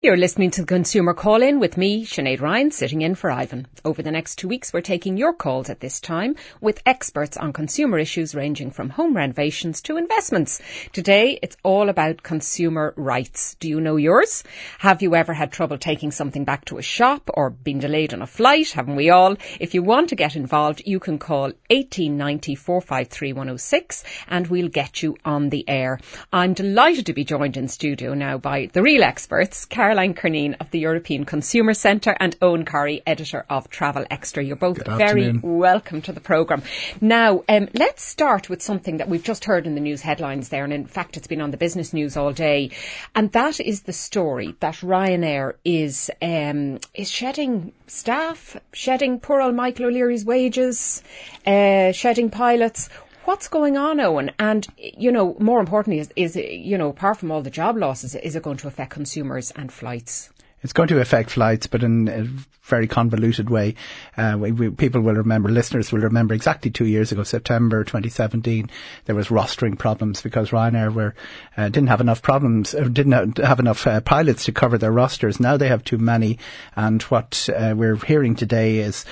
You're listening to the Consumer Call In with me, Sinead Ryan, sitting in for Ivan. Over the next two weeks, we're taking your calls at this time with experts on consumer issues ranging from home renovations to investments. Today, it's all about consumer rights. Do you know yours? Have you ever had trouble taking something back to a shop or been delayed on a flight? Haven't we all? If you want to get involved, you can call 1890 453 106 and we'll get you on the air. I'm delighted to be joined in studio now by the real experts, Caroline Curneen of the European Consumer Centre and Eoghan Corry, editor of Travel Extra. You're both very welcome to the programme. Now, um, let's start with something that we've just heard in the news headlines there, and in fact, it's been on the business news all day, and that is the story that Ryanair is um, is shedding staff, shedding poor old Michael O'Leary's wages, uh, shedding pilots what's going on, Eoghan? And, you know, more importantly, is, is, you know, apart from all the job losses, is it going to affect consumers and flights? It's going to affect flights, but in a very convoluted way. Uh, we, we, people will remember, listeners will remember exactly two years ago, September 2017, there was rostering problems because Ryanair were, uh, didn't have enough problems, or didn't have enough uh, pilots to cover their rosters. Now they have too many. And what uh, we're hearing today is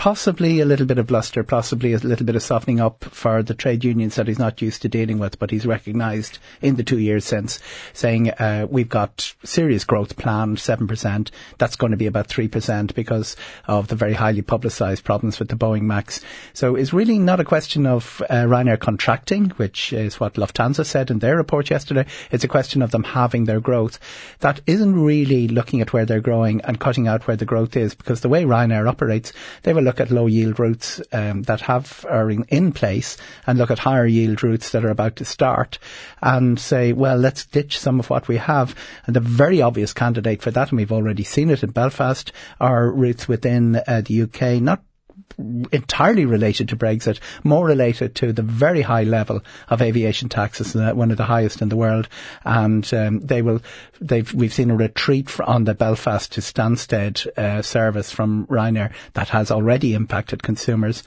possibly a little bit of bluster, possibly a little bit of softening up for the trade unions that he's not used to dealing with, but he's recognised in the two years since, saying uh, we've got serious growth planned, 7%. That's going to be about 3% because of the very highly publicised problems with the Boeing MAX. So it's really not a question of uh, Ryanair contracting, which is what Lufthansa said in their report yesterday. It's a question of them having their growth. That isn't really looking at where they're growing and cutting out where the growth is because the way Ryanair operates, they will look at low yield routes um, that have are in, in, place and look at higher yield routes that are about to start and say, well, let's ditch some of what we have. And the very obvious candidate for that, and we've already seen it in Belfast, are routes within uh, the UK, not entirely related to Brexit, more related to the very high level of aviation taxes, one of the highest in the world. And um, they will, they've, we've seen a retreat on the Belfast to Stansted uh, service from Ryanair that has already impacted consumers.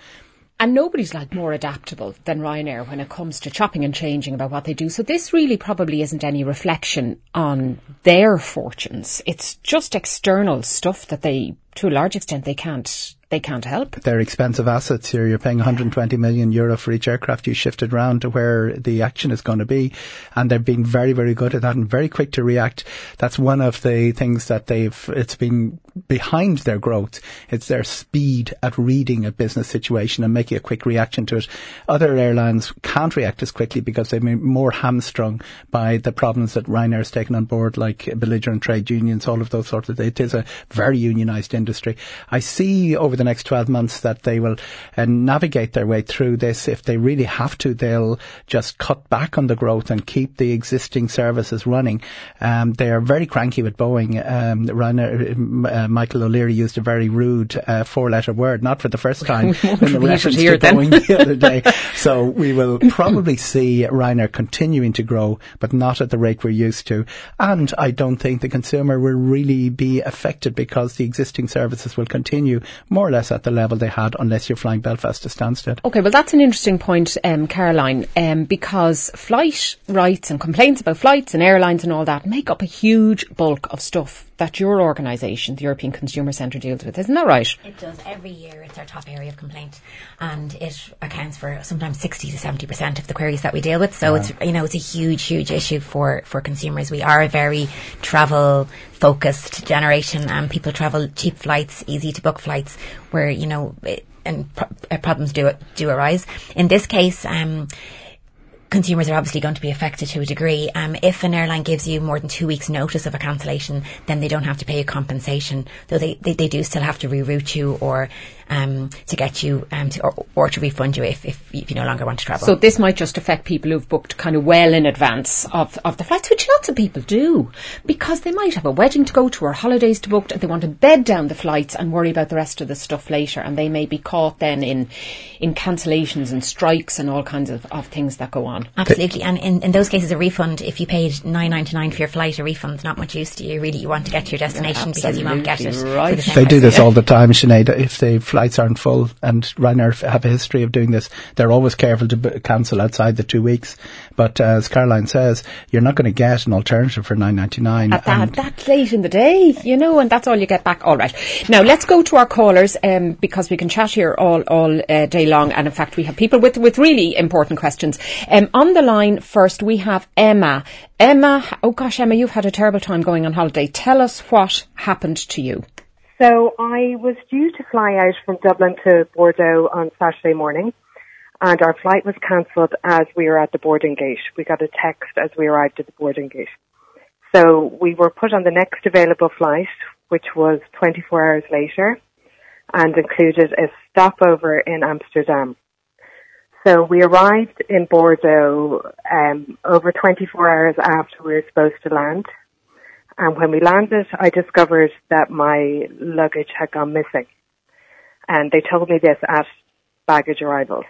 And nobody's like more adaptable than Ryanair when it comes to chopping and changing about what they do. So this really probably isn't any reflection on their fortunes. It's just external stuff that they, to a large extent, they can't they can't help. They're expensive assets here. You're paying 120 million euro for each aircraft you shifted around to where the action is going to be. And they've been very, very good at that and very quick to react. That's one of the things that they've, it's been behind their growth. It's their speed at reading a business situation and making a quick reaction to it. Other airlines can't react as quickly because they've been more hamstrung by the problems that Ryanair has taken on board, like belligerent trade unions, all of those sorts of, things. it is a very unionized industry. I see over the next 12 months that they will uh, navigate their way through this. If they really have to, they'll just cut back on the growth and keep the existing services running. Um, they are very cranky with Boeing. Um, uh, Michael O'Leary used a very rude uh, four-letter word, not for the first time, in the reference to Boeing the other day. So we will probably see Ryanair continuing to grow, but not at the rate we're used to. And I don't think the consumer will really be affected because the existing services will continue more or less at the level they had unless you're flying Belfast to Stansted. Okay, well that's an interesting point, um, Caroline, um, because flight rights and complaints about flights and airlines and all that make up a huge bulk of stuff that your organisation, the European Consumer Centre, deals with. Isn't that right? It does. Every year it's our top area of complaint and it accounts for sometimes 60 to 70% of the queries that we deal with. So it's, you know, it's a huge, huge issue for, for consumers. We are a very travel focused generation and people travel cheap flights, easy to book flights where, you know, it, and pro- uh, problems do do arise. In this case, um, consumers are obviously going to be affected to a degree. Um, if an airline gives you more than two weeks notice of a cancellation, then they don't have to pay you compensation, though they, they, they do still have to reroute you or um, to get you um, to, or, or, to refund you if, if, if, you no longer want to travel. So this might just affect people who've booked kind of well in advance of, of the flights, which lots of people do, because they might have a wedding to go to or holidays to book and they want to bed down the flights and worry about the rest of the stuff later and they may be caught then in, in cancellations and strikes and all kinds of, of things that go on. On. Absolutely, and in, in those cases, a refund if you paid nine ninety nine for your flight, a refund's not much use to you. Really, you want to get to your destination yeah, because you won't get it. Right. The they do this all the time, Sinead. If the flights aren't full, and Ryanair have a history of doing this, they're always careful to b- cancel outside the two weeks. But uh, as Caroline says, you're not going to get an alternative for nine ninety nine at that, that late in the day, you know, and that's all you get back. All right, now let's go to our callers um, because we can chat here all all uh, day long, and in fact, we have people with with really important questions. Um, on the line first, we have Emma. Emma, oh gosh, Emma, you've had a terrible time going on holiday. Tell us what happened to you. So I was due to fly out from Dublin to Bordeaux on Saturday morning and our flight was cancelled as we were at the boarding gate. We got a text as we arrived at the boarding gate. So we were put on the next available flight, which was 24 hours later and included a stopover in Amsterdam. So we arrived in Bordeaux um, over 24 hours after we were supposed to land. And when we landed, I discovered that my luggage had gone missing. And they told me this at baggage arrivals.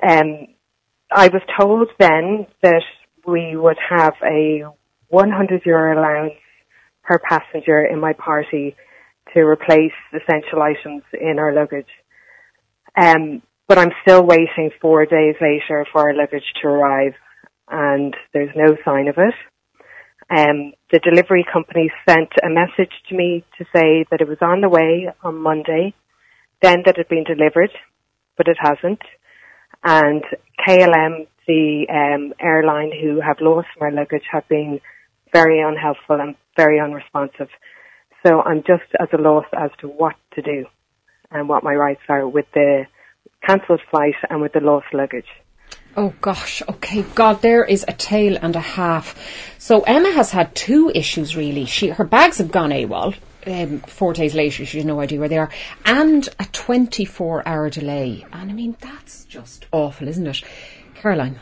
Um, I was told then that we would have a 100 euro allowance per passenger in my party to replace essential items in our luggage. Um, but I'm still waiting four days later for our luggage to arrive and there's no sign of it. Um, the delivery company sent a message to me to say that it was on the way on Monday, then that it had been delivered, but it hasn't. And KLM, the um, airline who have lost my luggage, have been very unhelpful and very unresponsive. So I'm just at a loss as to what to do and what my rights are with the cancelled flight and with the lost luggage. Oh gosh, okay, God, there is a tale and a half. So Emma has had two issues really. She her bags have gone AWOL. Um, four days later, she has no idea where they are, and a 24 hour delay. And I mean, that's just awful, isn't it? Caroline.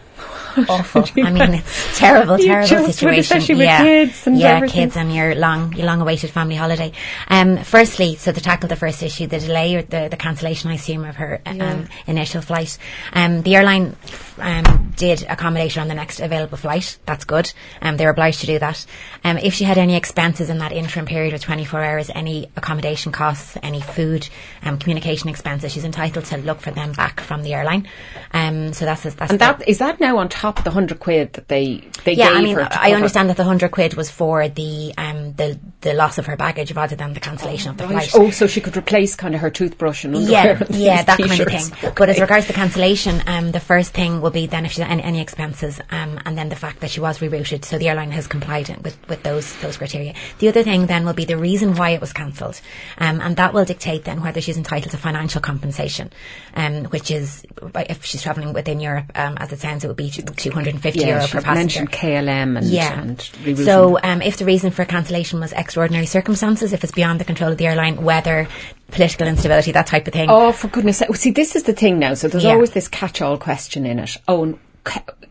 Awful. I mean, it's terrible, terrible situation. yeah, kids yeah, everything. kids and your long, your long-awaited family holiday. Um, firstly, so to tackle the first issue, the delay or the, the cancellation, I assume, of her um, yeah. initial flight. Um, the airline um, did accommodate her on the next available flight. That's good. Um, they were obliged to do that. Um, if she had any expenses in that interim period of 24 hours, any accommodation costs, any food, um, communication expenses, she's entitled to look for them back from the airline. Um, so that's that's. And that is that now on top of the hundred quid that they they yeah, gave I mean, her. I understand that the hundred quid was for the um the the loss of her baggage rather than the cancellation oh, of the right. flight. Oh, so she could replace kind of her toothbrush and underwear. Yeah, yeah, that kind of thing. Okay. But as regards to cancellation, um, the first thing will be then if she had any, any expenses, um, and then the fact that she was rerouted, so the airline has complied with with those those criteria. The other thing then will be the reason why it was cancelled, um, and that will dictate then whether she's entitled to financial compensation, um, which is if she's travelling within Europe, um, as it sounds, it would be 250 yeah, euro per passenger. mentioned KLM and, yeah. and So um, if the reason for cancellation was extraordinary circumstances, if it's beyond the control of the airline, weather, political instability, that type of thing. Oh, for goodness sake. See, this is the thing now. So there's yeah. always this catch-all question in it. Oh,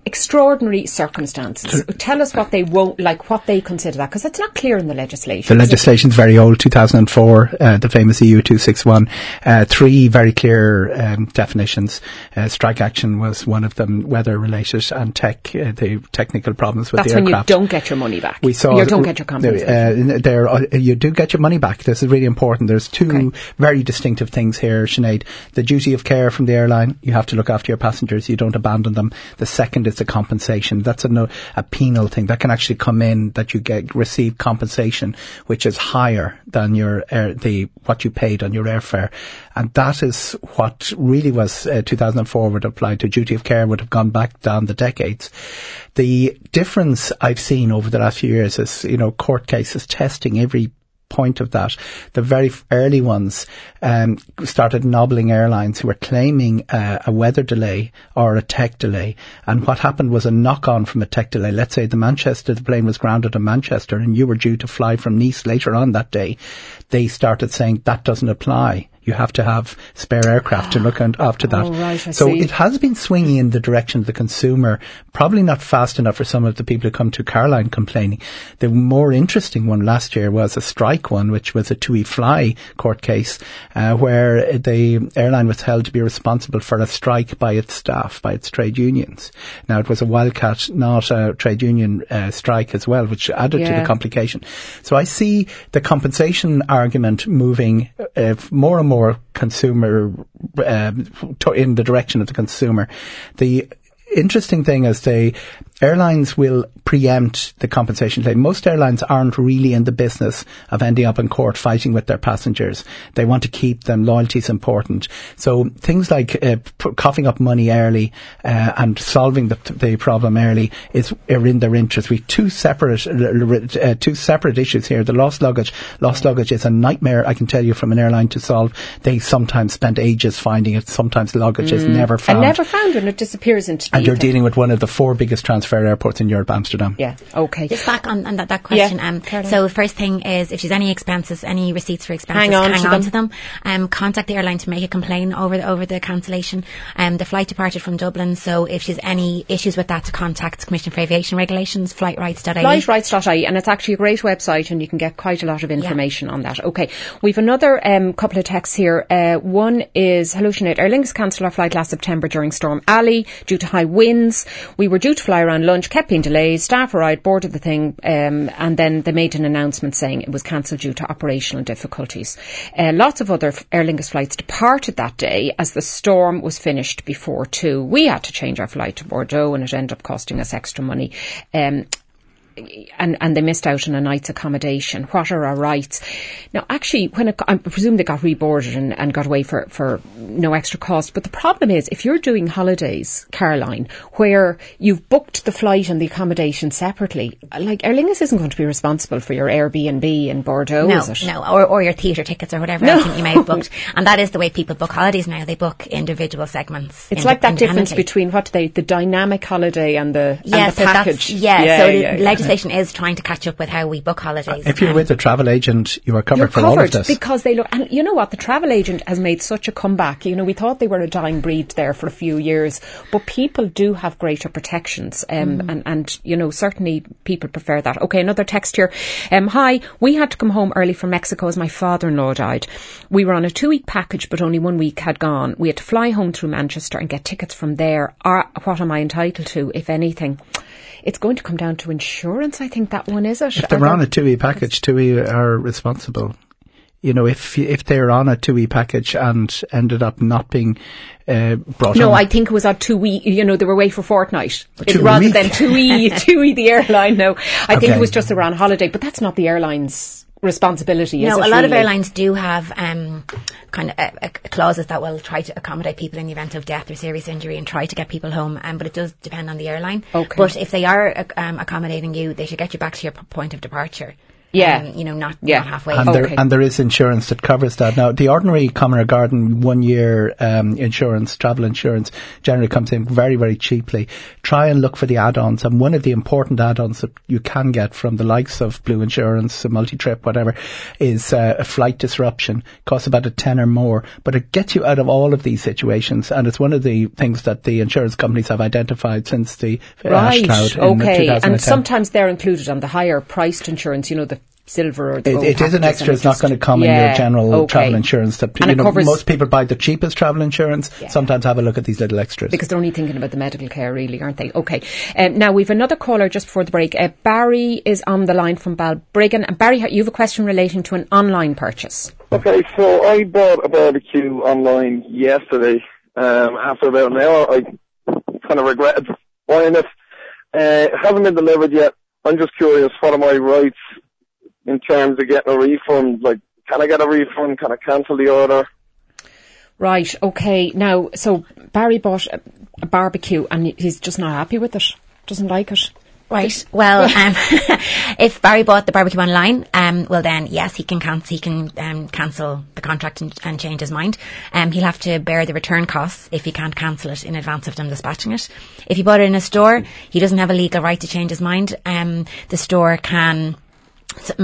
extraordinary circumstances. Tell us what they won't like, what they consider that, because it's not clear in the legislation. The legislation is very old, 2004, uh, the famous EU 261. Uh, three very clear um, definitions. Uh, strike action was one of them, weather related, and tech, uh, the technical problems with That's the aircraft. That's when you don't get your money back. We saw you don't get your compensation. Uh, there, uh, you do get your money back. This is really important. There's two okay. very distinctive things here, Sinead. The duty of care from the airline. You have to look after your passengers. You don't abandon them. The second it's a compensation. That's a, no, a penal thing that can actually come in that you get receive compensation, which is higher than your air, the what you paid on your airfare, and that is what really was uh, 2004 would apply to duty of care would have gone back down the decades. The difference I've seen over the last few years is you know court cases testing every point of that. The very early ones um, started nobbling airlines who were claiming uh, a weather delay or a tech delay. And what happened was a knock on from a tech delay. Let's say the Manchester, the plane was grounded in Manchester and you were due to fly from Nice later on that day. They started saying that doesn't apply you have to have spare aircraft to look after that. Oh, right, so see. it has been swinging in the direction of the consumer, probably not fast enough for some of the people who come to Caroline complaining. The more interesting one last year was a strike one, which was a TUI Fly court case, uh, where the airline was held to be responsible for a strike by its staff, by its trade unions. Now it was a wildcat, not a trade union uh, strike as well, which added to the complication. So I see the compensation argument moving uh, more and more consumer um, to, in the direction of the consumer. The interesting thing is the airlines will preempt the compensation claim. Most airlines aren't really in the business of ending up in court fighting with their passengers. They want to keep them. Loyalty is important. So things like uh, p- coughing up money early uh, and solving the, the problem early is are in their interest. We have two separate uh, two separate issues here. The lost luggage, lost luggage is a nightmare. I can tell you from an airline to solve. They sometimes spend ages finding it. Sometimes luggage is never found. And never found and it disappears into And you're dealing with one of the four biggest transfer airports in Europe, Amsterdam. Yeah, okay. Just back on, on that, that question. Yeah, um, Caroline. so first thing is if she's any expenses, any receipts for expenses, Hang on to them. to them. Um, contact the airline to make a complaint over the, over the cancellation. Um, the flight departed from Dublin, so if she's any issues with that, to contact Commission for Aviation Regulations, flightrights.ie. Flightrights.ie and it's actually a great website and you can get quite a lot of information on that. Okay, we've another um, couple of texts here. Uh, one is, hello Sinead, Aer Lingus cancelled our flight last September during Storm Ali due to high winds. We were due to fly around lunch, kept being delayed, staff arrived, boarded the thing um, and then they made an announcement saying it was cancelled due to operational difficulties. Uh, lots of other Aer Lingus flights departed that day as the storm was finished before two. We had to change our flight to Bordeaux and it ended up costing us extra money. Um, and, and they missed out on a night's accommodation. What are our rights? Now, actually, when it, I presume they got reboarded and, and got away for, for no extra cost. But the problem is, if you're doing holidays, Caroline, where you've booked the flight and the accommodation separately, like Aer Lingus isn't going to be responsible for your Airbnb in Bordeaux, No, is it? no, or, or your theatre tickets or whatever No. you may have booked. And that is the way people book holidays now. They book individual segments. It's inde- like that difference between what they, the dynamic holiday and the, Yeah, and the so package. that's, yeah, so yeah, yeah. Legislation is trying to catch up with how we book holidays. If you're with a travel agent, you are covered You're for all of this. because they look, and you know what? The travel agent has made such a comeback. You know, we thought they were a dying breed there for a few years, but people do have greater protections, um, Mm. and and you know certainly people prefer that. Okay, another text here. Um, hi, we had to come home early from Mexico as my father-in-law died. We were on a two-week package, but only one week had gone. We had to fly home through Manchester and get tickets from there. Are, what am I entitled to, if anything? It's going to come down to insurance. I think that one is it. if they're on a TUI package, TUI are responsible. You know, if if they're on a TUI package and ended up not being uh, brought No, on, I think it was on TUI, you know, they were away for fortnight. It- rather week. than TUI, TUI the airline, no. I think it was just they were on holiday, but that's not the airline's responsibility, is No, a lot of airlines do have um, kind of uh, uh, clauses that will try to accommodate people in the event of death or serious injury and try to get people home. Um, but it does depend on the airline. Okay. But if they are uh, um, accommodating you, they should get you back to your point of departure. Yeah. Um, you know, not, Yeah. not halfway. and Okay. there and there is insurance that covers that. Now, the ordinary commoner Garden one year um, insurance, travel insurance, generally comes in very very cheaply. Try and look for the add-ons, and one of the important add-ons that you can get from the likes of Blue Insurance, a multi-trip, whatever, is uh, a flight disruption. Costs about a ten or more, but it gets you out of all of these situations, and it's one of the things that the insurance companies have identified since the uh, ash Right, cloud in okay. 2010. And sometimes they're included on the higher priced insurance, you know, the silver or the It, it is an extra. It's not going to come in your general okay. travel insurance. That And you know, most people buy the cheapest travel insurance. Sometimes have a look at these little extras. because they're only thinking about the medical care, really, aren't they? Okay. Um, now we've another caller just before the break. Uh, Barry is on the line from Balbriggan, and Barry, you have a question relating to an online purchase. Okay, so I bought a barbecue online yesterday. Um, after about an hour, I kind of regretted buying it. Uh, it hasn't been delivered yet. I'm just curious, what are my rights in terms of getting a refund? Like, can I get a refund? Can I cancel the order? Right. Okay. Now, so Barry bought a, a barbecue, and he's just not happy with it. Doesn't like it. Right. Well, um, if Barry bought the barbecue online, um, well then yes, he can cancel. He can um, cancel the contract and, and change his mind. Um, he'll have to bear the return costs if he can't cancel it in advance of them dispatching it. If he bought it in a store, he doesn't have a legal right to change his mind. Um, the store can So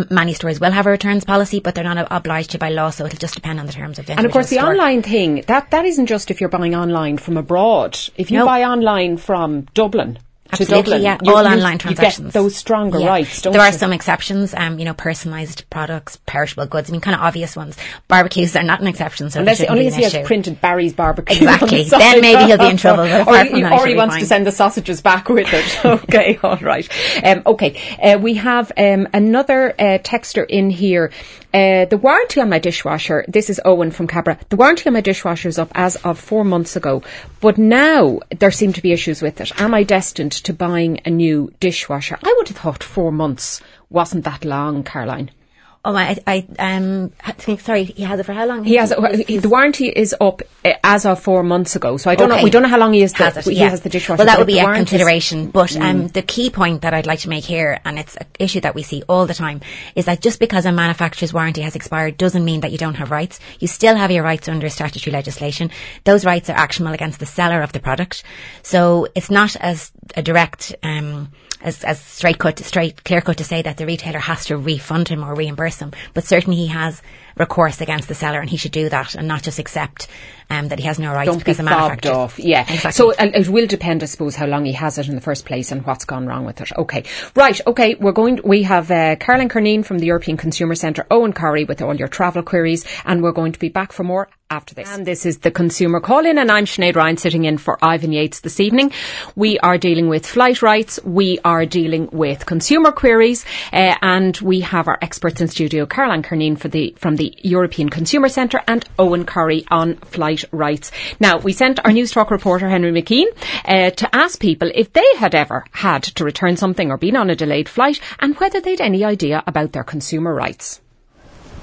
many stores will have a returns policy, but they're not obliged to by law, so it'll just depend on the terms of the And of course, the store. online thing that that isn't just if you're buying online from abroad. If you No. buy online from Dublin to Absolutely, Dublin, yeah. you- All you- online you transactions. get those stronger Yeah. rights. Don't there are some exceptions, um, you know, personalised products, perishable goods. I mean, kind of obvious ones. Barbecues are not an exception, so Unless it only be if an he has issue. printed Barry's barbecue. Exactly. the. Then maybe he'll be in trouble, or he, that, or he he should be wants to send the sausages back with it. okay, all right. Um, okay, uh, we have um, another uh, texter in here. Uh, the warranty on my dishwasher, this is Owen from Cabra, the warranty on my dishwasher is up as of four months ago, but now there seem to be issues with it. Am I destined to buying a new dishwasher? I would have thought four months wasn't that long, Caroline. Oh, I, I um, think, sorry, he has it for how long? He has the warranty is up uh, as of four months ago, so I don't know. We don't know how long he has the, it, he yeah. has the dishwasher. Well, that would be a consideration. But um, the key point that I'd like to make here, and it's an issue that we see all the time, is that just because a manufacturer's warranty has expired doesn't mean that you don't have rights. You still have your rights under statutory legislation. Those rights are actionable against the seller of the product. So it's not as a direct. Um, as, as straight cut, straight clear cut to say that the retailer has to refund him or reimburse him, but certainly he has recourse against the seller, and he should do that and not just accept um, that he has no rights Don't be because the fobbed manufacturer. off. Yeah. Exactly. So it will depend, I suppose, how long he has it in the first place and what's gone wrong with it. Okay. Right. Okay. We're going. we have uh, Caroline Curneen from the European Consumer Centre, Eoghan Corry with all your travel queries, and we're going to be back for more after this. And this is the Consumer Call In, and I'm Sinead Ryan sitting in for Ivan Yates this evening. We are dealing with flight rights. We are dealing with consumer queries, uh, and we have our experts in studio, Caroline Curneen for the from the European Consumer Centre, and Eoghan Corry on flight rights. Now, we sent our Newstalk reporter Henry McKean uh, to ask people if they had ever had to return something or been on a delayed flight, and whether they'd any idea about their consumer rights.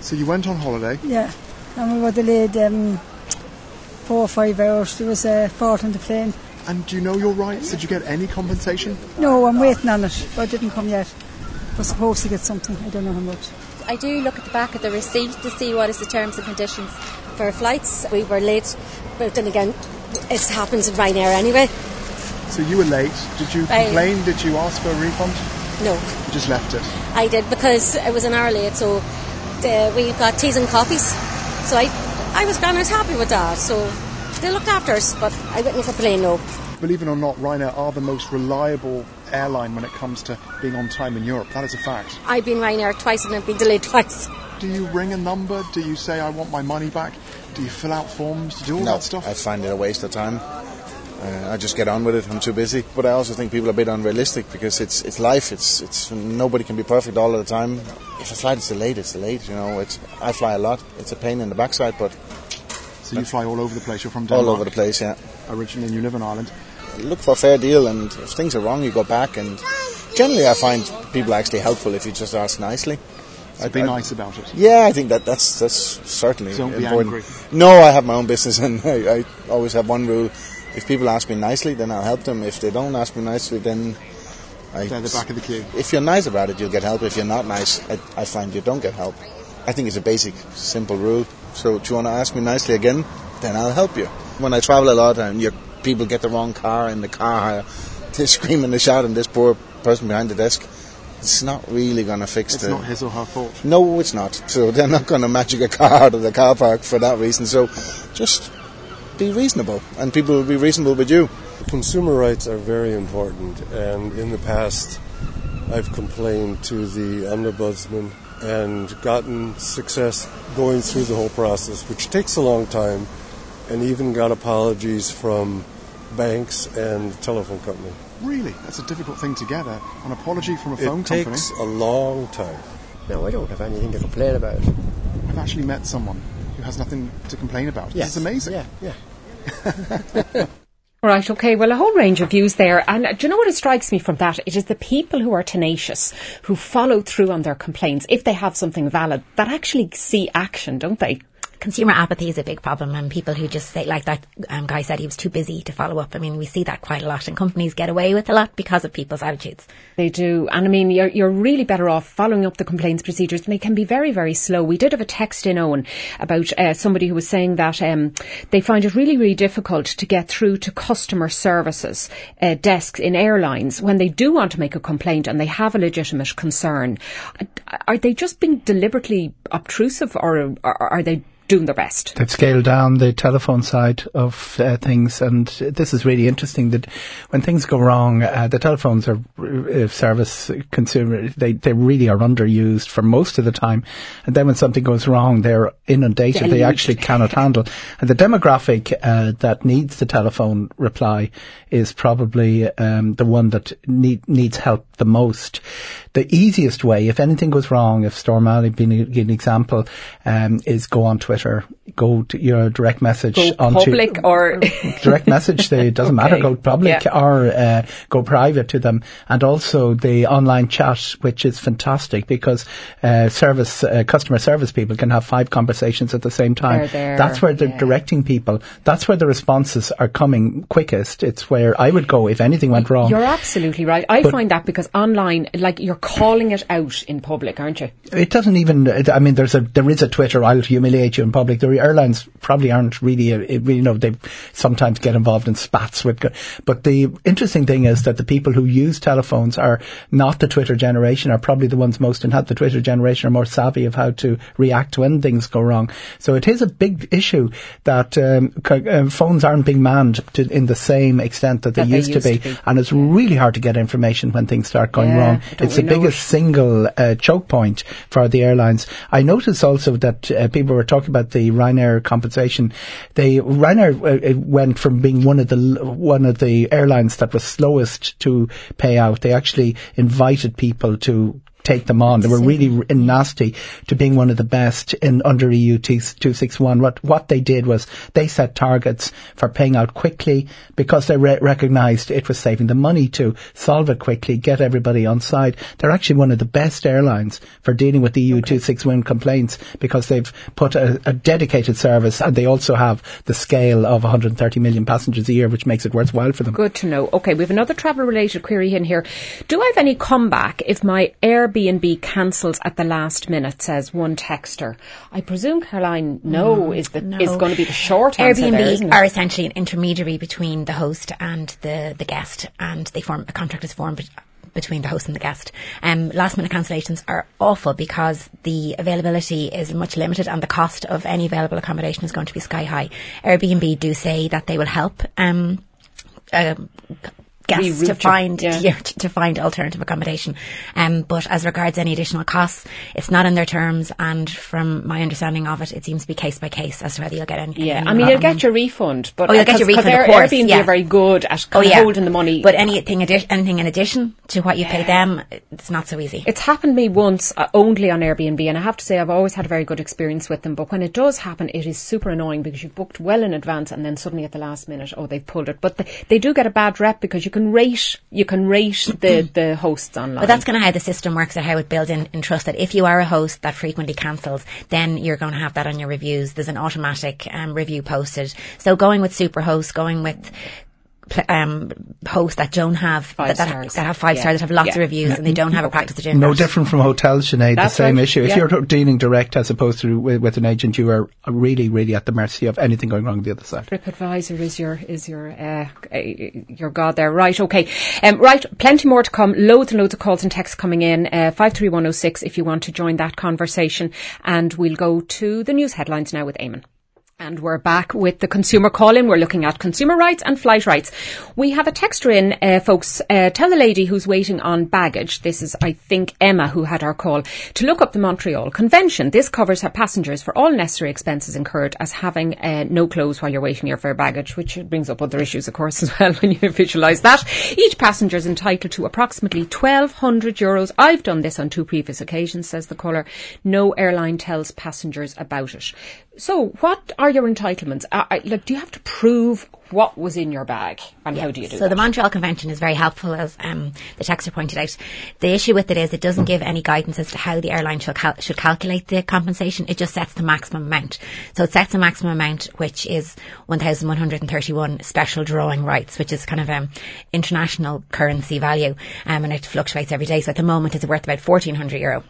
So you went on holiday. Yeah, and we were delayed um, four or five hours. There was a fault on the plane. And do you know your rights? Did you get any compensation? No, I'm waiting on it, I didn't come yet. We're supposed to get something. I don't know how much. I do look at the back of the receipt to see what is the terms and conditions for flights. We were late, but then again, it happens in Ryanair anyway. So you were late. Did you I- complain? Did you ask for a refund? No, You just left it. I did because it was an hour late, so uh, we got teas and coffees. So I, I was grand, I was happy with that. So they looked after us, but I wouldn't complain, no. Believe it or not, Ryanair are the most reliable airline when it comes to being on time in Europe. That is a fact. I've been Ryanair twice and I've been delayed twice. Do you ring a number? Do you say, I want my money back? Do you fill out forms? Do you do all no, that stuff? I find it a waste of time. Uh, I just get on with it. I'm too busy. But I also think people are a bit unrealistic because it's it's life. It's it's nobody can be perfect all of the time. If a flight is delayed, it's delayed. You know, it's I fly a lot. It's a pain in the backside, but So you fly all over the place. You're from Denmark. all over the place. Yeah. Originally, and you live in Ireland. Look for a fair deal, and if things are wrong, you go back. And generally, I find people actually helpful if you just ask nicely. So be nice about it. Yeah, I think that that's that's certainly Don't be important. angry. No, I have my own business, and I, I always have one rule: if people ask me nicely, then I'll help them. If they don't ask me nicely, then I. They're the back of the queue. If you're nice about it, you'll get help. If you're not nice, I, I find you don't get help. I think it's a basic, simple rule. So, do you want to ask me nicely again? Then I'll help you. When I travel a lot and your people get the wrong car in the car hire, they're screaming and shouting. This poor person behind the desk. It's not really going to fix It's the. not his or her fault. No, it's not. So they're not going to magic a car out of the car park for that reason. So just be reasonable, and people will be reasonable with you. Consumer rights are very important, and in the past, I've complained to the ombudsman and gotten success going through the whole process, which takes a long time, and even got apologies from banks and telephone company. Really? That's a difficult thing to get. A, an apology from a phone company? It company. takes a long time. No, I don't have anything to complain about. I've actually met someone who has nothing to complain about. Yes. This is amazing. Yeah, yeah. Right, okay. Well, a whole range of views there. And uh, do you know what it strikes me from that? It is the people who are tenacious, who follow through on their complaints, if they have something valid, that actually see action, don't they? Consumer apathy is a big problem and people who just say, like that um, guy said, he was too busy to follow up. I mean, we see that quite a lot and companies get away with a lot because of people's attitudes. They do. And I mean, you're, you're really better off following up the complaints procedures and they can be very, very slow. We did have a text in Eoghan about uh, somebody who was saying that um, they find it really, really difficult to get through to customer services uh, desks in airlines when they do want to make a complaint and they have a legitimate concern. Are they just being deliberately obtrusive or, or are they doing their best. They've scaled down the telephone side of uh, things, and this is really interesting. That when things go wrong, uh, the telephones are uh, service consumer. They they really are underused for most of the time, and then when something goes wrong, they're inundated. Deluged. They actually cannot handle. And the demographic uh, that needs the telephone reply is probably um, the one that need, needs help the most. The easiest way, if anything goes wrong, if Storm Ali being an example, um, is go on Twitter, go to your direct message go onto public or direct message. It doesn't okay. matter. Go public yeah. or uh, go private to them, and also the online chat, which is fantastic because uh, service uh, customer service people can have five conversations at the same time. That's where they're yeah. directing people. That's where the responses are coming quickest. It's where I would go if anything went wrong. You're absolutely right. I but find that because online, like you're calling it out in public, aren't you? It doesn't even. I mean, there's a there is a Twitter. I'll humiliate you in public. The airlines probably aren't really. A, you know, they sometimes get involved in spats with. But the interesting thing is that the people who use telephones are not the Twitter generation. Are probably the ones most in Had the Twitter generation are more savvy of how to react when things go wrong. So it is a big issue that um, uh, phones aren't being manned to, in the same extent that they, that used, they used to, be. to, be. and it's really hard to get information when things start going yeah, wrong. It's the biggest single uh, choke point for the airlines. I noticed also that uh, people were talking about the Ryanair compensation. They Ryanair uh, went from being one of the one of the airlines that was slowest to pay out. They actually invited people to take them on. They were really nasty to being one of the best in under EU 261. What, what they did was they set targets for paying out quickly because they re- recognised it was saving them money to solve it quickly, get everybody on side. They're actually one of the best airlines for dealing with the EU okay. 261 complaints because they've put a, a dedicated service and they also have the scale of 130 million passengers a year, which makes it worthwhile for them. Good to know. Okay, we have another travel related query in here. Do I have any comeback if my air Airbnb cancels at the last minute, says one texter. I presume, Caroline, no, mm, is, the, no. is going to be the short answer Airbnb there, are essentially an intermediary between the host and the, the guest, and they form a contract is formed between the host and the guest. Um, last minute cancellations are awful because the availability is much limited and the cost of any available accommodation is going to be sky high. Airbnb do say that they will help um, uh, guests to find yeah. Yeah, to find alternative accommodation. Um, but as regards any additional costs, it's not in their terms, and from my understanding of it, it seems to be case by case as to whether you'll get any. Yeah, I mean you'll get your refund, but oh, you'll get your refund. Of course, Airbnb yeah. are very good at oh, yeah. holding the money. But anything addi- anything in addition to what you pay them, it's not so easy. It's happened to me once uh, only on Airbnb, and I have to say I've always had a very good experience with them. But when it does happen, it is super annoying because you've booked well in advance, and then suddenly at the last minute, oh, they've pulled it. But the, they do get a bad rep because you can rate you can rate the, the hosts online. But that's kind of how the system works and how it builds in, in trust that if you are a host that frequently cancels, then you're going to have that on your reviews. There's an automatic um, review posted. So going with Superhost, going with um, hosts that don't have five that, that, that, have five yeah. stars that have lots yeah. of reviews and they don't have a practice of doing no that. different from hotels Sinead the same right. issue if yeah. you're dealing direct as opposed to with, with, an agent you are really really at the mercy of anything going wrong on the other side TripAdvisor is your is your uh, uh, your god there right okay um, right plenty more to come loads and loads of calls and texts coming in uh, 53106 if you want to join that conversation and we'll go to the news headlines now with Eamon and we're back with the consumer call-in. We're looking at consumer rights and flight rights. We have a texter in, uh, folks. Uh, tell the lady who's waiting on baggage. This is, I think, Emma who had our call to look up the Montreal Convention. This covers her passengers for all necessary expenses incurred as having uh, no clothes while you're waiting your fare baggage, which brings up other issues, of course, as well when you visualise that. Each passenger is entitled to approximately 1,200 euros. I've done this on two previous occasions, says the caller. No airline tells passengers about it. So, what are are your entitlements? Uh, like, do you have to prove what was in your bag and yeah. how do you do so that? the Montreal Convention is very helpful as um, the texter pointed out. The issue with it is it doesn't give any guidance as to how the airline should, cal- should calculate the compensation. It just sets the maximum amount. So it sets a maximum amount which is 1,131 special drawing rights, which is kind of um, international currency value um, and it fluctuates every day. So at the moment it's worth about 1,400 euro.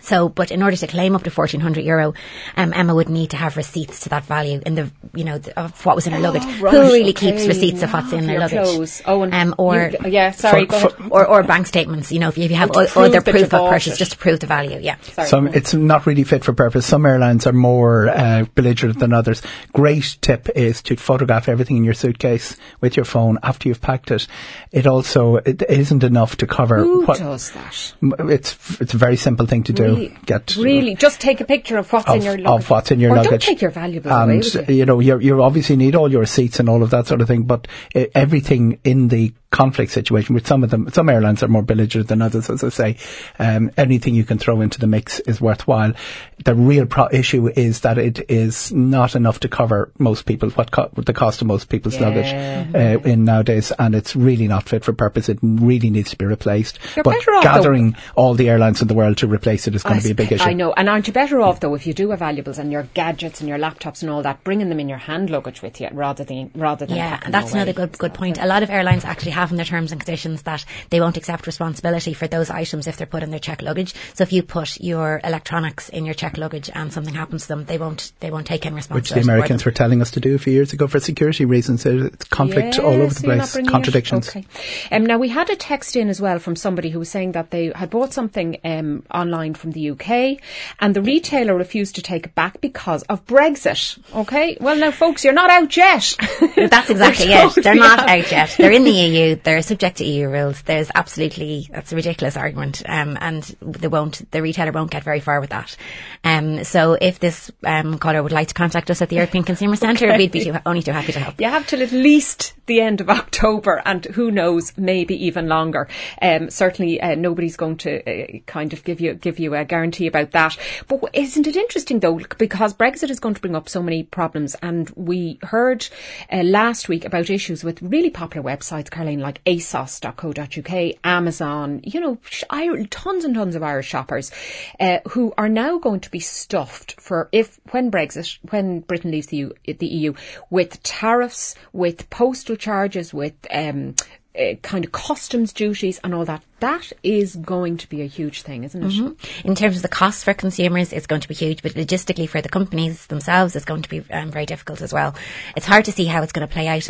So, but in order to claim up to 1400 euro, um, Emma would need to have receipts to that value in the, you know, the, of what was in her luggage. Oh, right, Who really okay. keeps receipts of what's in their luggage? Clothes. Oh, and um, or, you, yeah, sorry, for, for, or, or bank statements, you know, if you, if you have or other proof of it. purchase, just to prove the value, yeah. Sorry. Some, it's not really fit for purpose. Some airlines are more uh, belligerent than others. Great tip is to photograph everything in your suitcase with your phone after you've packed it. It also it isn't enough to cover. Who what, does that? It's it's a very simple thing to do. Really? Get Really, just take a picture of what's of, in your luggage. of what's in your or luggage. Don't take your valuables and, away you. you know, you you obviously need all your receipts and all of that sort of thing, but uh, everything in the conflict situation, which some of them, some airlines are more belligerent than others, as I say, um, anything you can throw into the mix is worthwhile. The real pro- issue is that it is not enough to cover most people, what co- the cost of most people's Yeah. luggage uh, in nowadays, and it's really not fit for purpose. It really needs to be replaced. You're but better off, though- gathering all the airlines in the world to replace it is going I to be a big issue. I know. And aren't you better off though if you do have valuables and your gadgets and your laptops and all that, bringing them in your hand luggage with you rather than rather than Yeah, and that's away. another good good point. A lot of airlines actually have in their terms and conditions that they won't accept responsibility for those items if they're put in their check luggage. So if you put your electronics in your check luggage and something happens to them, they won't they won't take any responsibility. which the Americans were telling us to do a few years ago for security reasons. It's conflict all over the place, contradictions. Okay. Um, now we had a text in as well from somebody who was saying that they had bought something um, online from the UK, and the retailer refused to take it back because of Brexit. Okay. Well, now, folks, you're not out yet. That's exactly it. They're not out. out yet. They're in the EU. They're subject to EU rules. There's absolutely that's a ridiculous argument, um, and they won't. The retailer won't get very far with that. Um, so if this um, caller would like to contact us at the European Consumer Centre, we'd be too, only too happy to help. You have till at least the end of October, and who knows, maybe even longer. Um, certainly, uh, nobody's going to uh, kind of give you give you a guarantee about that. But isn't it interesting though, because Brexit is going to bring up so many problems, and we heard uh, last week about issues with really popular websites, Caroline, like ASOS.co.uk, Amazon. You know, tons and tons of Irish shoppers uh, who are now going to be stuffed for if when Brexit, when Britain leaves the EU, the EU with tariffs, with postal charges, with um, uh, kind of customs duties and all that. That is going to be a huge thing, isn't it? Mhm. In terms of the cost for consumers, it's going to be huge, but logistically for the companies themselves, it's going to be um, very difficult as well. It's hard to see how it's going to play out.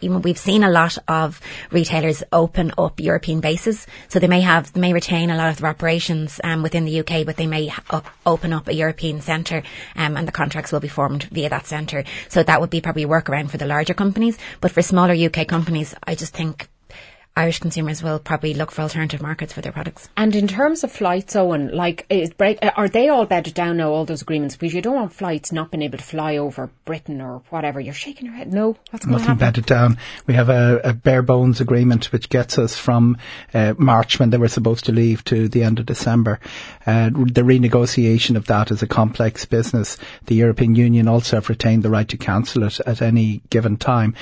Know, we've seen a lot of retailers open up European bases, so they may have, they may retain a lot of their operations um, within the UK, but they may open up a European centre, um, and the contracts will be formed via that centre. So that would be probably a workaround for the larger companies, but for smaller UK companies, I just think Irish consumers will probably look for alternative markets for their products. And in terms of flights, Eoghan, like, is break, are they all bedded down now, all those agreements? Because you don't want flights not being able to fly over Britain or whatever. You're shaking your head. No, what's going to Nothing happen? bedded down. We have a, a bare bones agreement which gets us from uh, March when they were supposed to leave to the end of December. Uh, the renegotiation of that is a complex business. The European Union also have retained the right to cancel it at any given time.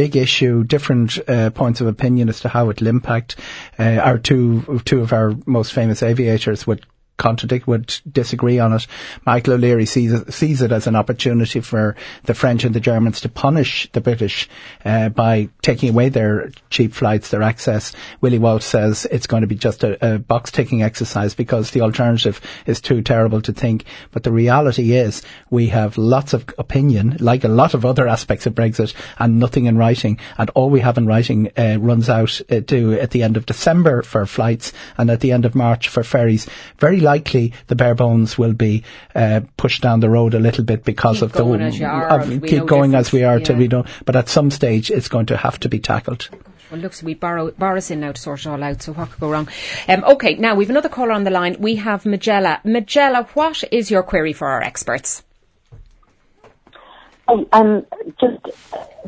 Big issue, different uh, points of opinion as to how it'll impact. Uh, our two two of our most famous aviators would contradict, would disagree on it. Michael O'Leary sees it, sees it as an opportunity for the French and the Germans to punish the British uh, by taking away their cheap flights, their access. Willie Walsh says it's going to be just a, a box ticking exercise because the alternative is too terrible to think. But the reality is we have lots of opinion, like a lot of other aspects of Brexit, and nothing in writing. And all we have in writing uh, runs out uh, to at the end of December for flights and at the end of March for ferries. Very likely the bare bones will be uh, pushed down the road a little bit because Keep of going the as you are, we keep know going as we are till yeah. we don't. But at some stage, it's going to have to be tackled. Well, look, so we borrow Boris in now to sort it all out. So what could go wrong? Um, okay, now we've another caller on the line. We have Majella. Majella, what is your query for our experts? Hi, um, just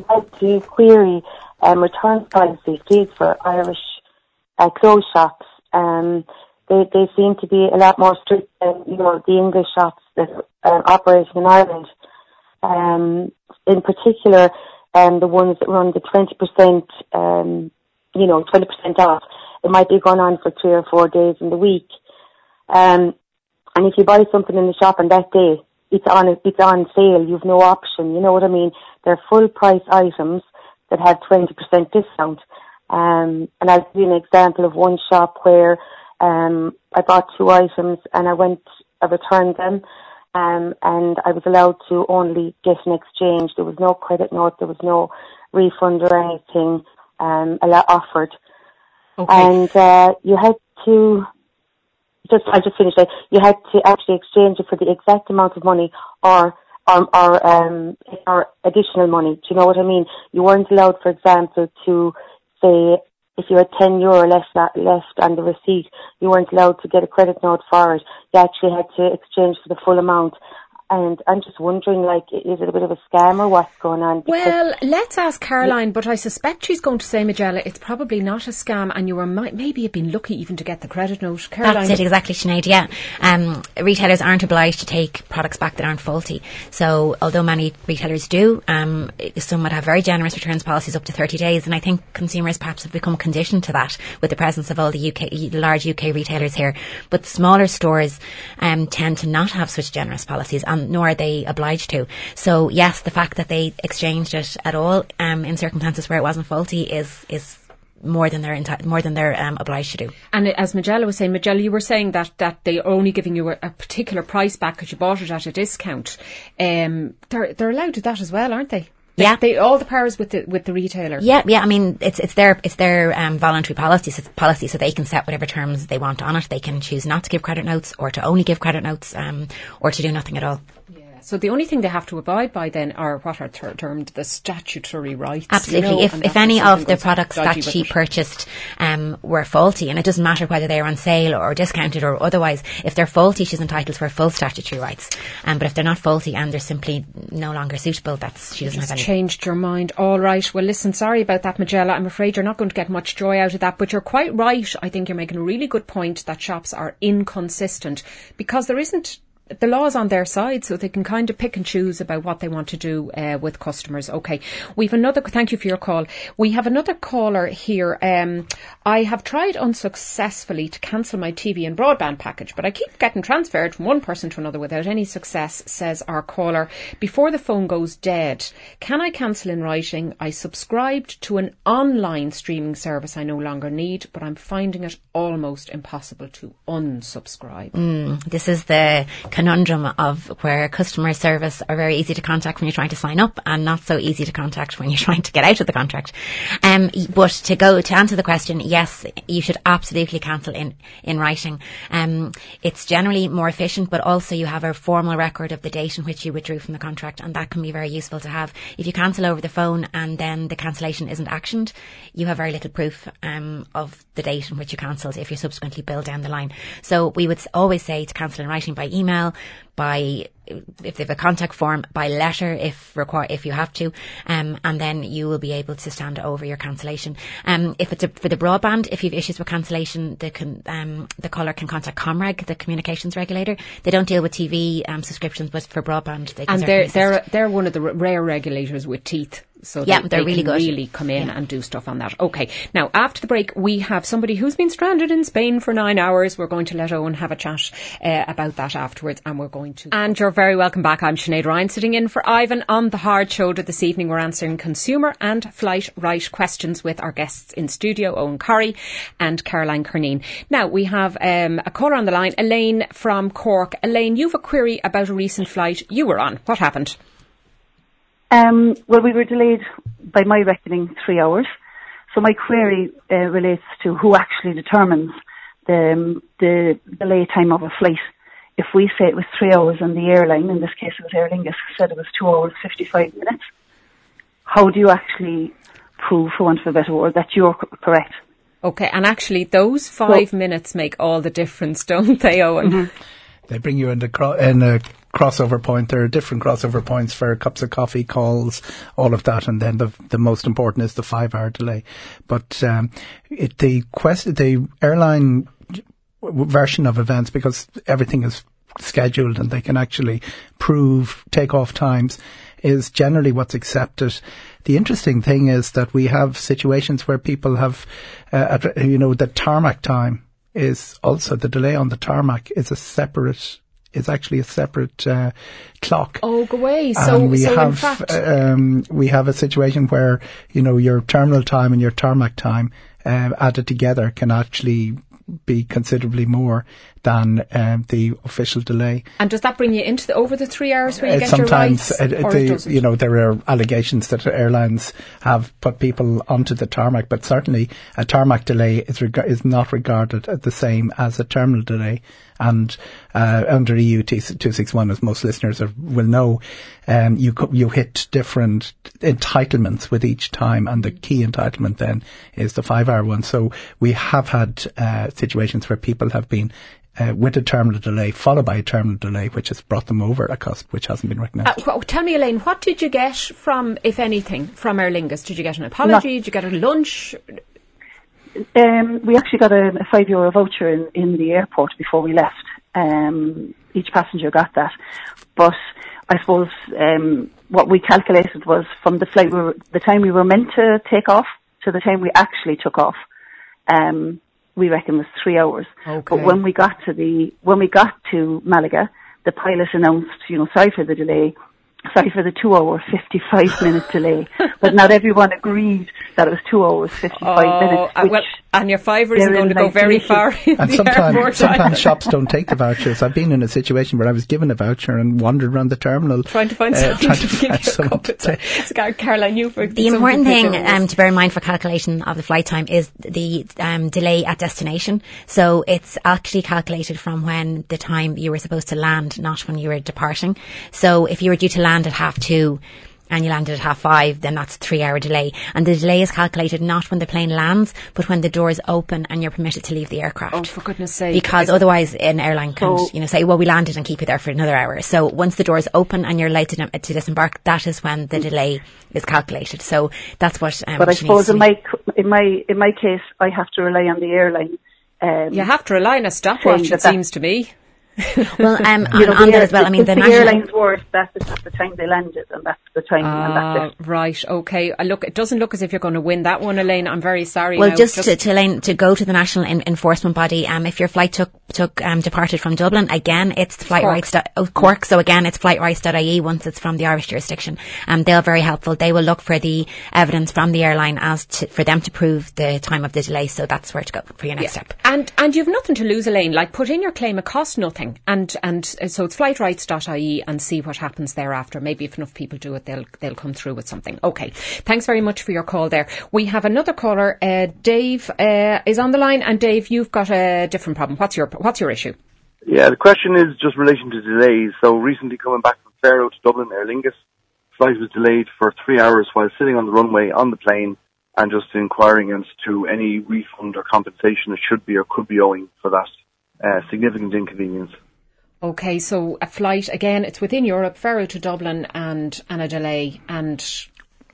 like to query um, return policy fees for Irish uh, clothes shops. Um, they they seem to be a lot more strict than you know the English shops that are operating in Ireland. um, in particular, um, the ones that run the 20%, um, you know, 20% off, it might be going on for three or four days in the week. Um, and if you buy something in the shop on that day, it's on it's on sale. You've no option. You know what I mean? They're full price items that have 20% discount. Um, and I'll give you an example of one shop where um, I bought two items and I went, I returned them, um, and I was allowed to only get an exchange. There was no credit note, there was no refund or anything um, offered. Okay. And uh, you had to just I just finished it. You had to actually exchange it for the exact amount of money or or or, um, or additional money. Do you know what I mean? You weren't allowed, for example, to say if you had 10 euro left, left on the receipt, you weren't allowed to get a credit note for it. You actually had to exchange for the full amount. And I'm just wondering, like, is it a bit of a scam or what's going on? Because well, let's ask Caroline, but I suspect she's going to say, Majella, it's probably not a scam, and you were might, maybe have been lucky even to get the credit note. Caroline. That's it, exactly, Sinead. Yeah, um, retailers aren't obliged to take products back that aren't faulty. So, although many retailers do, um, some would have very generous returns policies up to 30 days, and I think consumers perhaps have become conditioned to that with the presence of all the UK, the large UK retailers here. But smaller stores um, tend to not have such generous policies, and nor are they obliged to. So yes, the fact that they exchanged it at all um, in circumstances where it wasn't faulty is is more than they're enti- more than they're um, obliged to do. And as Majella was saying, Majella, you were saying that that they're only giving you a, a particular price back because you bought it at a discount. Um, they're they're allowed to that as well, aren't they? They, yeah, they, all the powers with the with the retailer. Yeah, yeah. I mean, it's it's their it's their um, voluntary policy, so policy, so they can set whatever terms they want on it. They can choose not to give credit notes, or to only give credit notes, um, or to do nothing at all. So the only thing they have to abide by then are what are ter- termed the statutory rights. Absolutely. You know, if if any of the products that she purchased um, were faulty, and it doesn't matter whether they're on sale or discounted or otherwise, if they're faulty, she's entitled to her full statutory rights. Um, but if they're not faulty and they're simply no longer suitable, that's she doesn't Just have any. changed your mind. All right. Well, listen. Sorry about that, Majella. I'm afraid you're not going to get much joy out of that. But you're quite right. I think you're making a really good point that shops are inconsistent because there isn't the law's on their side, so they can kind of pick and choose about what they want to do uh, with customers. Okay, we've another. Thank you for your call. We have another caller here. Um, I have tried unsuccessfully to cancel my TV and broadband package, but I keep getting transferred from one person to another without any success. Says our caller. Before the phone goes dead, can I cancel in writing? I subscribed to an online streaming service I no longer need, but I'm finding it almost impossible to unsubscribe. Mm, this is the conundrum of where customer service are very easy to contact when you're trying to sign up and not so easy to contact when you're trying to get out of the contract. Um, but to go to answer the question, yes, you should absolutely cancel in in writing. Um, it's generally more efficient, but also you have a formal record of the date in which you withdrew from the contract, and that can be very useful to have. If you cancel over the phone and then the cancellation isn't actioned, you have very little proof um, of the date in which you cancelled if you're subsequently billed down the line. So we would always say to cancel in writing by email, by if they have a contact form by letter if require if you have to um, and then you will be able to stand over your cancellation um, if it's a, for the broadband if you've issues with cancellation the con, um, the caller can contact ComReg the communications regulator they don't deal with TV um, subscriptions but for broadband they can and they're they're they're one of the rare regulators with teeth so yeah, they, they're they really can good. really come in Yeah. and do stuff on that. Okay. Now, after the break, we have somebody who's been stranded in Spain for nine hours. We're going to let Eoghan have a chat uh, about that afterwards, and we're going to. And you're very welcome back. I'm Sinead Ryan, sitting in for Ivan on the Hard Shoulder this evening. We're answering consumer and flight right questions with our guests in studio, Eoghan Corry and Caroline Curneen. Now, we have um, a caller on the line, Elaine from Cork. Elaine, you've a query about a recent flight you were on. What happened? Um, well, we were delayed, by my reckoning, three hours. So my query uh, relates to who actually determines the, um, the delay time of a flight. If we say it was three hours and the airline, in this case it was Aer Lingus, said it was two hours, 55 minutes, how do you actually prove, for want of a better word, that you're correct? Okay, and actually, those five minutes make all the difference, don't they, Eoghan? They bring you into cro- in a crossover point. There are different crossover points for cups of coffee, calls, all of that, and then the the most important is the five hour delay. But um, it, the quest, the airline version of events, because everything is scheduled and they can actually prove takeoff times is generally what's accepted. The interesting thing is that we have situations where people have, uh, you know, the tarmac time is also the delay on the tarmac is a separate is actually a separate uh, clock. Oh, go away. So, we so have in fact, um, we have a situation where you know your terminal time and your tarmac time uh, added together can actually be considerably more than um, the official delay. and does that bring you into the over the three hours where you Uh, get sometimes your rights, uh, it doesn't? you know there are allegations that airlines have put people onto the tarmac, but certainly a tarmac delay is reg- is not regarded as the same as a terminal delay. And uh, under EU two six one, as most listeners are, will know, um, you co- you hit different entitlements with each time, and the key entitlement then is the five hour one. So we have had uh, situations where people have been. Uh, with a terminal delay, followed by a terminal delay, which has brought them over a cusp which hasn't been recognised. Uh, wh- tell me, Elaine, what did you get from, if anything, from Aer Lingus? Did you get an apology? Did you get a lunch? Um, we actually got a, a five euro voucher in, in the airport before we left. Um, each passenger got that, but I suppose um, what we calculated was from the flight, we were, the time we were meant to take off to the time we actually took off. Um, we reckon was three hours. Okay. But when we got to the when we got to Malaga, the pilot announced, you know, sorry for the delay, sorry for the two hour fifty five minute delay. But not everyone agreed that it was two hours fifty five Oh, minutes. uh, which well, and your fiver isn't going to go very far And sometimes, sometimes shops don't take the vouchers. I've been in a situation where I was given a voucher and wandered around the terminal Trying to find uh, something trying to to give find you a someone cup of tea. So, Gar- Caroline, you for The important thing um, to bear in mind for calculation of the flight time is the um, delay at destination. So it's actually calculated from when the time you were supposed to land, not when you were departing. So if you were due to land at half two, and you landed at half five, then that's a three hour delay. And the delay is calculated not when the plane lands, but when the doors open and you're permitted to leave the aircraft. Oh, for goodness sake. Because otherwise an airline can't, So- you know, say, well, we landed and keep you there for another hour. So once the doors open and you're allowed to, to disembark, that is when the delay is calculated. So that's what, um, but I suppose in my in my in my case, I have to rely on the airline. Um, You have to rely on a stopwatch, it that that- seems to me. Well, um, you know, on the, that air- as well, I mean, the the national, airline's word that is the time they landed, and that's the time, and Ah, that's it. right, okay. Uh, look, it doesn't look as if you're going to win that one, Elaine. I'm very sorry. Well, now. just, to, to, Elaine, to go to the national en- enforcement body, um, if your flight took, took, um, departed from Dublin, again, it's flight Cork. rights, oh, Cork, so again, it's flightrights.ie once it's from the Irish jurisdiction. Um, they're very helpful. They will look for the evidence from the airline as to, for them to prove the time of the delay, so that's where to go for your next step. And and you've nothing to lose, Elaine. Like put in your claim, it costs nothing, and and uh, so it's flightrights.ie and see what happens thereafter. Maybe if enough people do it, they'll they'll come through with something. Okay, thanks very much for your call. There, we have another caller. Uh, Dave uh, is on the line, and Dave, you've got a different problem. What's your what's your issue? Yeah, the question is just relation to delays. So recently coming back from Faro to Dublin, Aer Lingus, flight was delayed for three hours while sitting on the runway on the plane and just inquiring as to any refund or compensation it should be or could be owing for that uh, significant inconvenience. Okay, so a flight again. It's within Europe, Faro to Dublin, and and a delay and.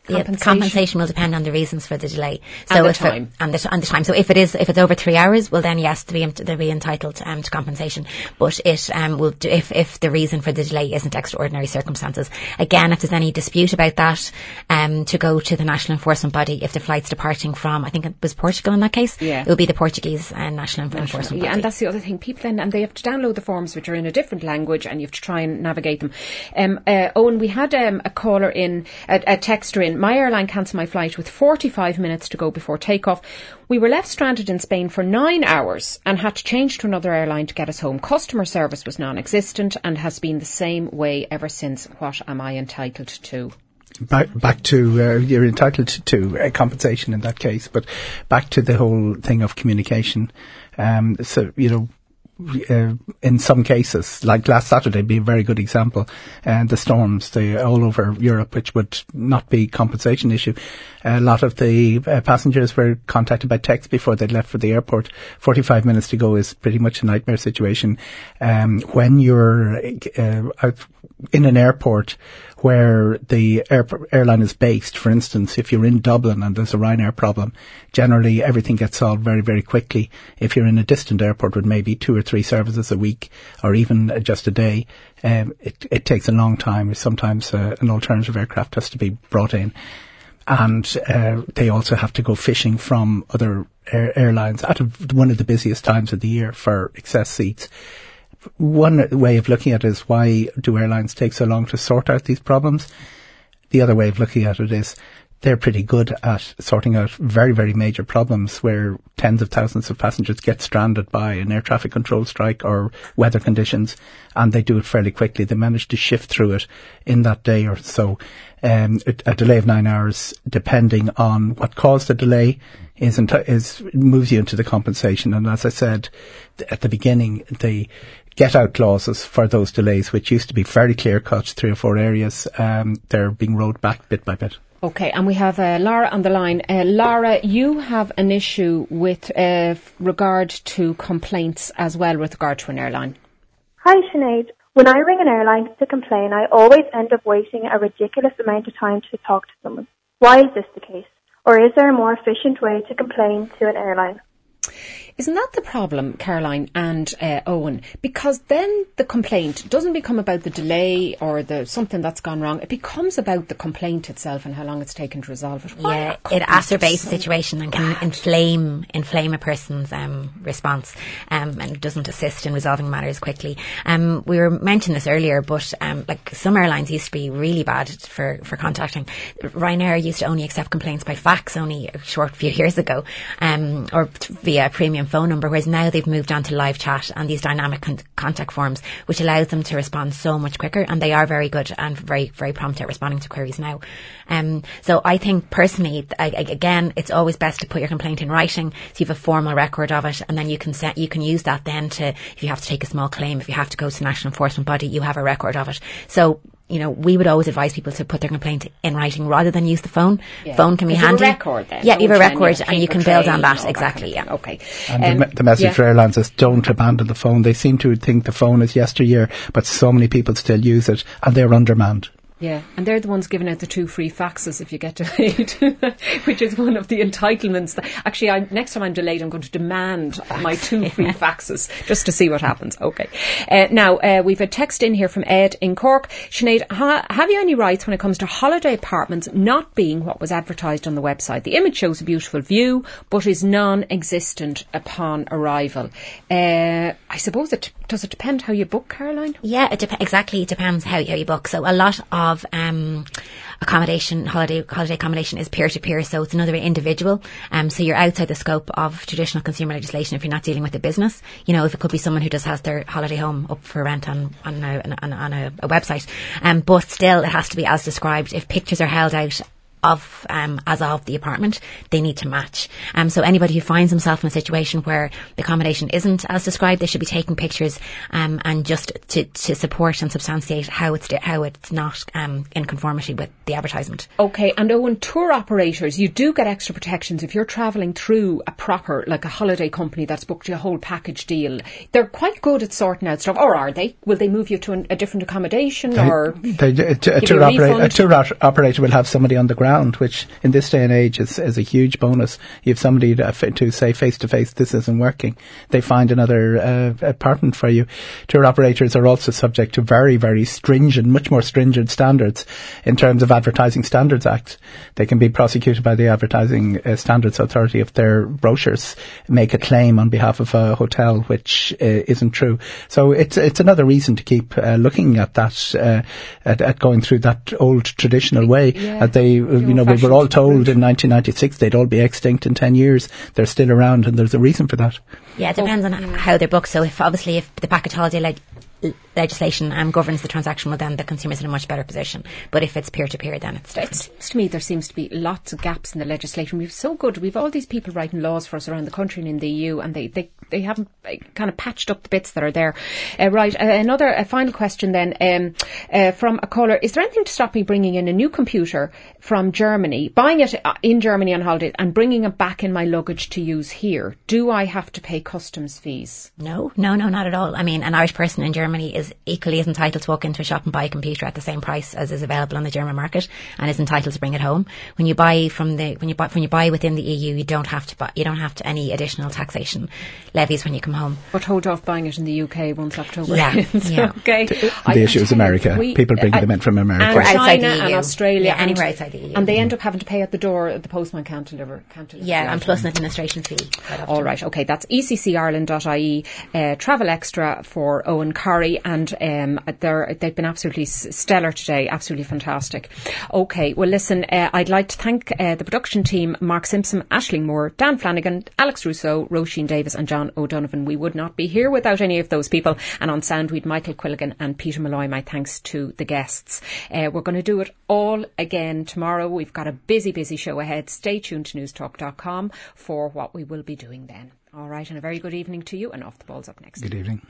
Yeah, Compensation. compensation will depend on the reasons for the delay. And the if it- and the, and the time. So if it is, if it's over three hours, well then yes, to be, they'll be entitled um, to compensation. But it um, will, do, if, if the reason for the delay isn't extraordinary circumstances. Again, if there's any dispute about that, um, to go to the national enforcement body if the flight's departing from, I think it was Portugal in that case. Yeah. It will be the Portuguese uh, national enforcement Yeah, body. and that's the other thing. People then, and they have to download the forms which are in a different language, and you have to try and navigate them. Um, uh, Eoghan, we had um, a caller in, a, a texter in. My airline cancelled my flight with 45 minutes to go before takeoff. We were left stranded in Spain for nine hours and had to change to another airline to get us home. Customer service was non-existent and has been the same way ever since. What am I entitled to? back back to uh, you're entitled to, compensation in that case, but back to the whole thing of communication. Um, so you know. Uh, in some cases, like last Saturday, be a very good example. And the storms, the all over Europe, which would not be compensation issue. A lot of the uh, passengers were contacted by text before they left for the airport. Forty-five minutes to go is pretty much a nightmare situation. Um, when you're uh, out in an airport where the air, airline is based, for instance, if you're in Dublin and there's a Ryanair problem, generally everything gets solved very, very quickly. If you're in a distant airport with maybe two or three services a week or even just a day, um, it, it takes a long time. Sometimes uh, an alternative aircraft has to be brought in. And uh, they also have to go fishing from other air- airlines at a, one of the busiest times of the year for excess seats one way of looking at it is why do airlines take so long to sort out these problems? The other way of looking at it is they're pretty good at sorting out very, very major problems where tens of thousands of passengers get stranded by an air traffic control strike or weather conditions, and they do it fairly quickly. They manage to shift through it in that day or so. Um, a, delay of nine hours, depending on what caused the delay, is, enti- is moves you into the compensation. And as I said at the beginning, the get out clauses for those delays, which used to be very clear cut, three or four areas, um, they're being rolled back bit by bit. Okay, and we have uh, Laura on the line. Uh, Laura, you have an issue with uh, regard to complaints as well with regard to an airline. Hi, Sinead. When I ring an airline to complain, I always end up waiting a ridiculous amount of time to talk to someone. Why is this the case? Or is there a more efficient way to complain to an airline? Isn't that the problem, Caroline and uh, Eoghan? Because then the complaint doesn't become about the delay or the something that's gone wrong. It becomes about the complaint itself and how long it's taken to resolve it. Why yeah, it acerbates the situation and can inflame inflame a person's um, response um, and doesn't assist in resolving matters quickly. Um, we were mentioning this earlier, but um, like some airlines used to be really bad for for contacting. Ryanair used to only accept complaints by fax only a short few years ago, um, or via premium phone number, whereas now they've moved on to live chat and these dynamic con- contact forms, which allows them to respond so much quicker. And they are very good and very, very prompt at responding to queries now. Um, so I think personally, I, again, it's always best to put your complaint in writing so you have a formal record of it and then you can set, you can use that then to, if you have to take a small claim, if you have to go to national enforcement body, you have a record of it. So you know, we would always advise people to put their complaint in writing rather than use the phone. Yeah. Phone can be handy. record then. Yeah, you have a record and you can build on that. Exactly. That yeah. Okay. And um, the, the, message yeah. for airlines is don't abandon the phone. They seem to think the phone is yesteryear, but so many people still use it and they're undermanned. Yeah, and they're the ones giving out the two free faxes if you get delayed, which is one of the entitlements. That, actually, I, next time I'm delayed, I'm going to demand my two free faxes just to see what happens. Okay. Uh, now, uh, we've a text in here from Ed in Cork. Sinead, ha- have you any rights when it comes to holiday apartments not being what was advertised on the website? The image shows a beautiful view, but is non-existent upon arrival. Uh, I suppose it does it depend how you book, Caroline? Yeah, it exactly. It depends how, how you book. So a lot of um, accommodation, holiday holiday accommodation is peer to peer, so it's another individual. Um, so you're outside the scope of traditional consumer legislation if you're not dealing with a business. You know, if it could be someone who just has their holiday home up for rent on on a, on, on a, a website, um, but still it has to be as described. If pictures are held out of um, as of the apartment, they need to match. Um, so anybody who finds themselves in a situation where the accommodation isn't as described, they should be taking pictures um, and just to, to support and substantiate how it's how it's not um, in conformity with the advertisement. Okay, and Eoghan, tour operators, you do get extra protections if you're travelling through a proper like a holiday company that's booked you a whole package deal. They're quite good at sorting out stuff, or are they? Will they move you to an, a different accommodation, they, or they, a, a, tour operator, a tour operator will have somebody on the ground around, which in this day and age is, is a huge bonus. You have somebody to, to say face to face, this isn't working. They find another uh, apartment for you. Tour operators are also subject to very, very stringent, much more stringent standards in terms of Advertising Standards Act. They can be prosecuted by the Advertising uh, Standards Authority if their brochures make a claim on behalf of a hotel which uh, isn't true. So it's it's another reason to keep uh, looking at that, uh, at, at, going through that old traditional way. Yeah. they you know, we were all told in 1996 they'd all be extinct in 10 years. They're still around and there's a reason for that. Yeah, it depends on oh. how they're booked. So if obviously if the package holiday leg- legislation and governs the transaction, well, then the consumer's in a much better position. But if it's peer to peer, then it's different. It seems to me there seems to be lots of gaps in the legislation. We've so good. We've all these people writing laws for us around the country and in the EU, and they, they, they haven't uh, kind of patched up the bits that are there. Uh, right. Uh, another a final question then um, uh, from a caller: Is there anything to stop me bringing in a new computer from Germany, buying it uh, in Germany on holiday, and bringing it back in my luggage to use here? Do I have to pay customs fees? No, no, no, not at all. I mean, an Irish person in Germany is is equally is entitled to walk into a shop and buy a computer at the same price as is available on the German market and is entitled to bring it home. When you buy from the when you buy when you buy within the EU, you don't have to buy you don't have to any additional taxation levies when you come home. But hold off buying it in the UK once October. Yeah, yeah. okay. The, the issue is America. We, People bringing uh, them in from America. and outside China the EU. and Australia, Yeah, anywhere outside the EU. and they end up having to pay at the door. The postman can't deliver. Can't deliver Yeah, and plus an administration fee. All right, okay, that's E eccireland.ie, uh, travel extra for Eoghan Corry, and um, they're, they've been absolutely stellar today, absolutely fantastic. Okay, well listen, uh, I'd like to thank uh, the production team, Mark Simpson, Ashling Moore, Dan Flanagan, Alex Rousseau, Roisin Davis and John O'Donovan. We would not be here without any of those people. And on sound, we'd Michael Quilligan and Peter Malloy. My thanks to the guests. Uh, we're going to do it all again tomorrow. We've got a busy, busy show ahead. Stay tuned to newstalk.com for what we will be doing then. All right, and a very good evening to you, and off the balls up next. Good evening.